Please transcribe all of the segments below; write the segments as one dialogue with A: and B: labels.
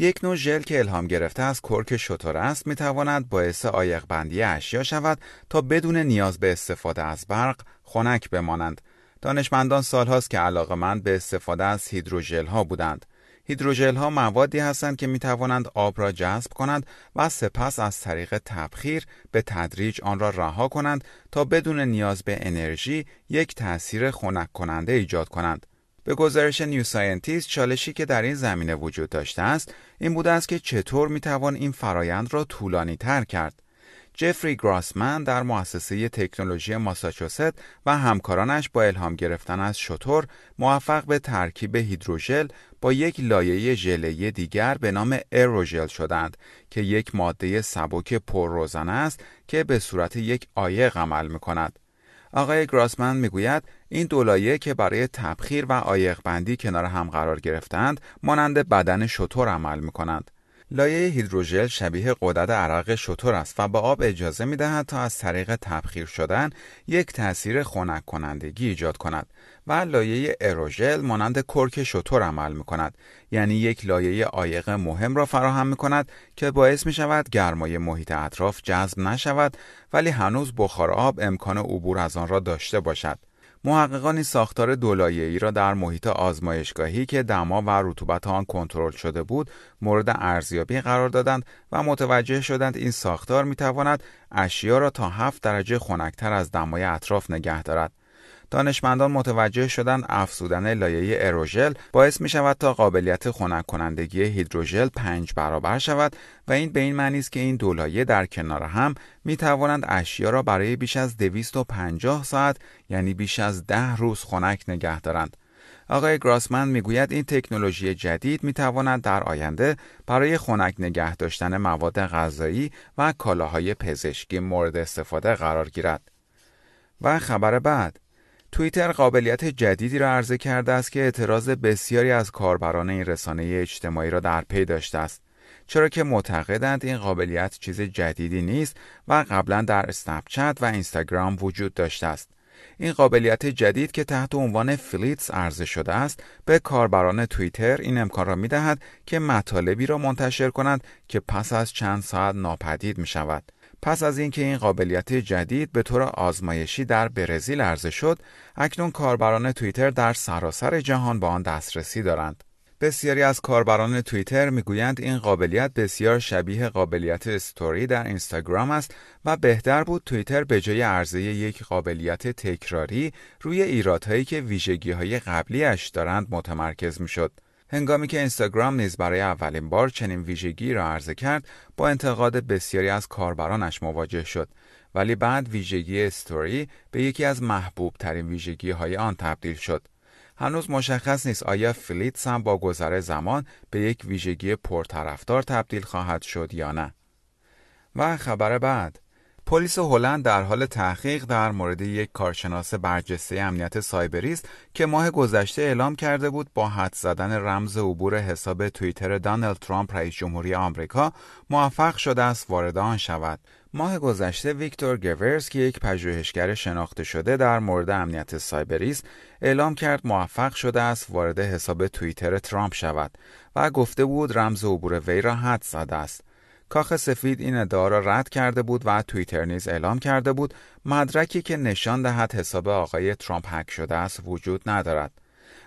A: یک نوع ژل که الهام گرفته از کرک شتر است می تواند باعث آیق بندی اشیا شود تا بدون نیاز به استفاده از برق خنک بمانند. دانشمندان سالهاست که علاقمند به استفاده از هیدروژل ها بودند. هیدروژل ها موادی هستند که می توانند آب را جذب کنند و سپس از طریق تبخیر به تدریج آن را رها کنند تا بدون نیاز به انرژی یک تأثیر خنک کننده ایجاد کنند. به گزارش New Scientist چالشی که در این زمینه وجود داشته است این بوده است که چطور می‌توان این فرایند را طولانی تر کرد. جفری گراسمن در مؤسسه تکنولوژی ماساچوست و همکارانش با الهام گرفتن از شتر موفق به ترکیب هیدروژل با یک لایه ژله دیگر به نام اروژل شدند که یک ماده سبک پرروزنه است که به صورت یک عایق عمل می کند. آقای گراسمن می‌گوید این دولایه که برای تبخیر و آیق بندی کنار هم قرار گرفتند مانند بدن شطور عمل می کنند. لایه هیدروژل شبیه قدرت عرق شطور است و به آب اجازه می دهد تا از طریق تبخیر شدن یک تاثیر خنک کنندگی ایجاد کند و لایه اروژل مانند کرک شطور عمل می کند یعنی یک لایه عایق مهم را فراهم می کند که باعث می شود گرمای محیط اطراف جذب نشود ولی هنوز بخار آب امکان عبور از آن را داشته باشد محققانی ساختار ای را در محیط آزمایشگاهی که دما و رطوبت آن کنترل شده بود مورد ارزیابی قرار دادند و متوجه شدند این ساختار می تواند اشیا را تا 7 درجه خنکتر از دمای اطراف نگه دارد. دانشمندان متوجه شدند افزودن لایه اروژل باعث می شود تا قابلیت خنک کنندگی هیدروژل پنج برابر شود و این به این معنی است که این دو لایه در کنار هم می توانند اشیا را برای بیش از 250 ساعت یعنی بیش از ده روز خنک نگه دارند. آقای گراسمن می‌گوید این تکنولوژی جدید می تواند در آینده برای خنک نگه داشتن مواد غذایی و کالاهای پزشکی مورد استفاده قرار گیرد. و خبر بعد توییتر قابلیت جدیدی را عرضه کرده است که اعتراض بسیاری از کاربران این رسانه اجتماعی را در پی داشته است. چرا که معتقدند این قابلیت چیز جدیدی نیست و قبلا در اسنپچت و اینستاگرام وجود داشته است. این قابلیت جدید که تحت عنوان فلیتس عرضه شده است به کاربران توییتر این امکان را می دهد که مطالبی را منتشر کنند که پس از چند ساعت ناپدید می شود. پس از اینکه این قابلیت جدید به طور آزمایشی در برزیل عرضه شد، اکنون کاربران توییتر در سراسر جهان با آن دسترسی دارند. بسیاری از کاربران توییتر می‌گویند این قابلیت بسیار شبیه قابلیت استوری در اینستاگرام است و بهتر بود توییتر به جای عرضه یک قابلیت تکراری روی ایرادهایی که ویژگی های قبلیش دارند متمرکز می‌شد. هنگامی که اینستاگرام نیز برای اولین بار چنین ویژگی را عرضه کرد با انتقاد بسیاری از کاربرانش مواجه شد. ولی بعد ویژگی استوری به یکی از محبوب ترین ویژگی های آن تبدیل شد. هنوز مشخص نیست آیا فلیتس هم با گذر زمان به یک ویژگی پرطرفدار تبدیل خواهد شد یا نه. و خبر بعد. پلیس هلند در حال تحقیق در مورد یک کارشناس برجسته امنیت سایبری است که ماه گذشته اعلام کرده بود با حد زدن رمز عبور حساب توییتر دانالد ترامپ رئیس جمهوری آمریکا موفق شده است وارد آن شود. ماه گذشته ویکتور گورز که یک پژوهشگر شناخته شده در مورد امنیت سایبری است اعلام کرد موفق شده است وارد حساب توییتر ترامپ شود و گفته بود رمز عبور وی را حد زده است کاخ سفید این ادعا را رد کرده بود و توییتر نیز اعلام کرده بود مدرکی که نشان دهد حساب آقای ترامپ هک شده است وجود ندارد.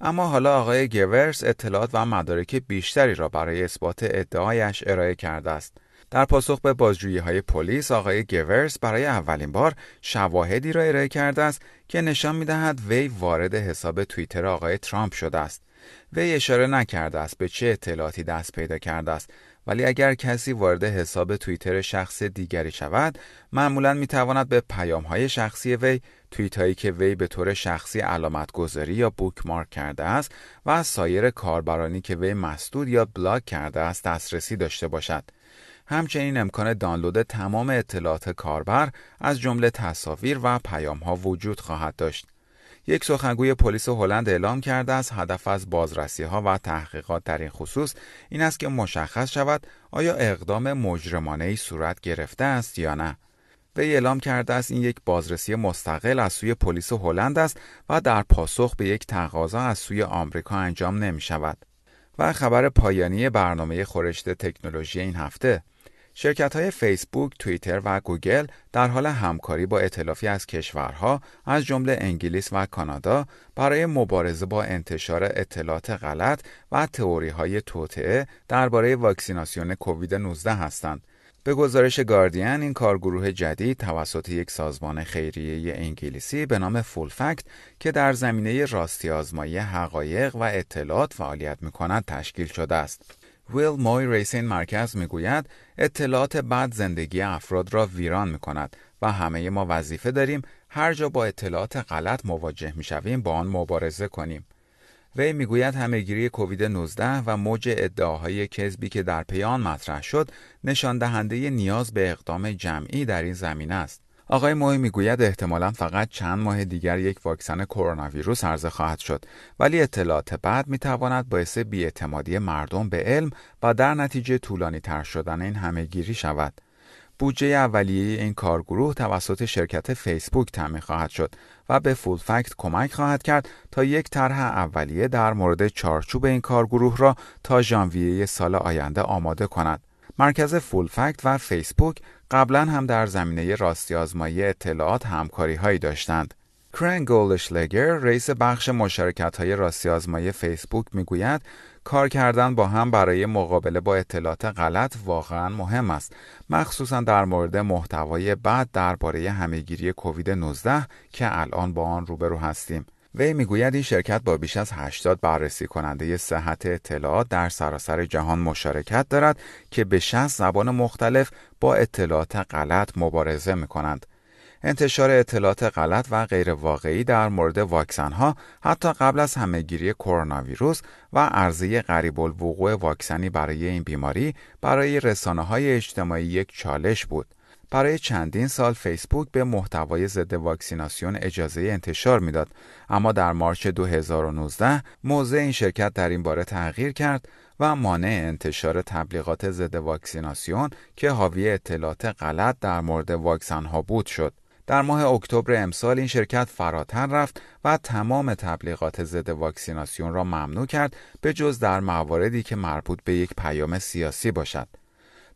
A: اما حالا آقای گورس اطلاعات و مدارک بیشتری را برای اثبات ادعایش ارائه کرده است. در پاسخ به بازجویی های پلیس آقای گورس برای اولین بار شواهدی را ارائه کرده است که نشان می دهد وی وارد حساب توییتر آقای ترامپ شده است. وی اشاره نکرده است به چه اطلاعاتی دست پیدا کرده است. ولی اگر کسی وارد حساب توییتر شخص دیگری شود معمولا می‌تواند به پیام های شخصی وی توییت هایی که وی به طور شخصی علامت گذاری یا بوکمارک کرده است و از سایر کاربرانی که وی مسدود یا بلاک کرده است دسترسی داشته باشد. همچنین امکان دانلود تمام اطلاعات کاربر از جمله تصاویر و پیام ها وجود خواهد داشت. یک سخنگوی پلیس هلند اعلام کرده است هدف از بازرسی ها و تحقیقات در این خصوص این است که مشخص شود آیا اقدام مجرمانه ای صورت گرفته است یا نه. وی اعلام کرده است این یک بازرسی مستقل از سوی پلیس هلند است و در پاسخ به یک تقاضا از سوی آمریکا انجام نمی شود. و خبر پایانی برنامه خورشت تکنولوژی این هفته شرکت های فیسبوک، توییتر و گوگل در حال همکاری با اطلافی از کشورها از جمله انگلیس و کانادا برای مبارزه با انتشار اطلاعات غلط و تئوری های توطعه درباره واکسیناسیون کووید 19 هستند. به گزارش گاردین این کارگروه جدید توسط یک سازمان خیریه انگلیسی به نام فول فکت که در زمینه راستی آزمایی حقایق و اطلاعات فعالیت می کند تشکیل شده است. ویل موی ریسین مرکز می‌گوید اطلاعات بعد زندگی افراد را ویران می کند و همه ما وظیفه داریم هر جا با اطلاعات غلط مواجه می شویم با آن مبارزه کنیم. وی می‌گوید همهگیری کووید 19 و موج ادعاهای کذبی که در پی آن مطرح شد نشان دهنده نیاز به اقدام جمعی در این زمینه است. آقای موی می‌گوید احتمالا فقط چند ماه دیگر یک واکسن کرونا ویروس عرضه خواهد شد ولی اطلاعات بعد می‌تواند باعث بیاعتمادی مردم به علم و در نتیجه طولانی تر شدن این همهگیری شود. بودجه اولیه این کارگروه توسط شرکت فیسبوک تامین خواهد شد و به فول فکت کمک خواهد کرد تا یک طرح اولیه در مورد چارچوب این کارگروه را تا ژانویه سال آینده آماده کند. مرکز فول فکت و فیسبوک قبلا هم در زمینه راستی آزمایی اطلاعات همکاری هایی داشتند. کرن گولشلگر رئیس بخش مشارکت های راستی آزمایی فیسبوک می‌گوید کار کردن با هم برای مقابله با اطلاعات غلط واقعا مهم است مخصوصا در مورد محتوای بعد درباره همهگیری کووید 19 که الان با آن روبرو هستیم وی می‌گوید این شرکت با بیش از 80 بررسی کننده صحت اطلاعات در سراسر جهان مشارکت دارد که به 60 زبان مختلف با اطلاعات غلط مبارزه می کنند. انتشار اطلاعات غلط و غیر واقعی در مورد واکسن ها حتی قبل از همهگیری کرونا ویروس و عرضه غریب الوقوع واکسنی برای این بیماری برای رسانه های اجتماعی یک چالش بود. برای چندین سال فیسبوک به محتوای ضد واکسیناسیون اجازه انتشار می‌داد. اما در مارچ 2019 موضع این شرکت در این باره تغییر کرد و مانع انتشار تبلیغات ضد واکسیناسیون که حاوی اطلاعات غلط در مورد واکسن ها بود شد. در ماه اکتبر امسال این شرکت فراتر رفت و تمام تبلیغات ضد واکسیناسیون را ممنوع کرد به جز در مواردی که مربوط به یک پیام سیاسی باشد.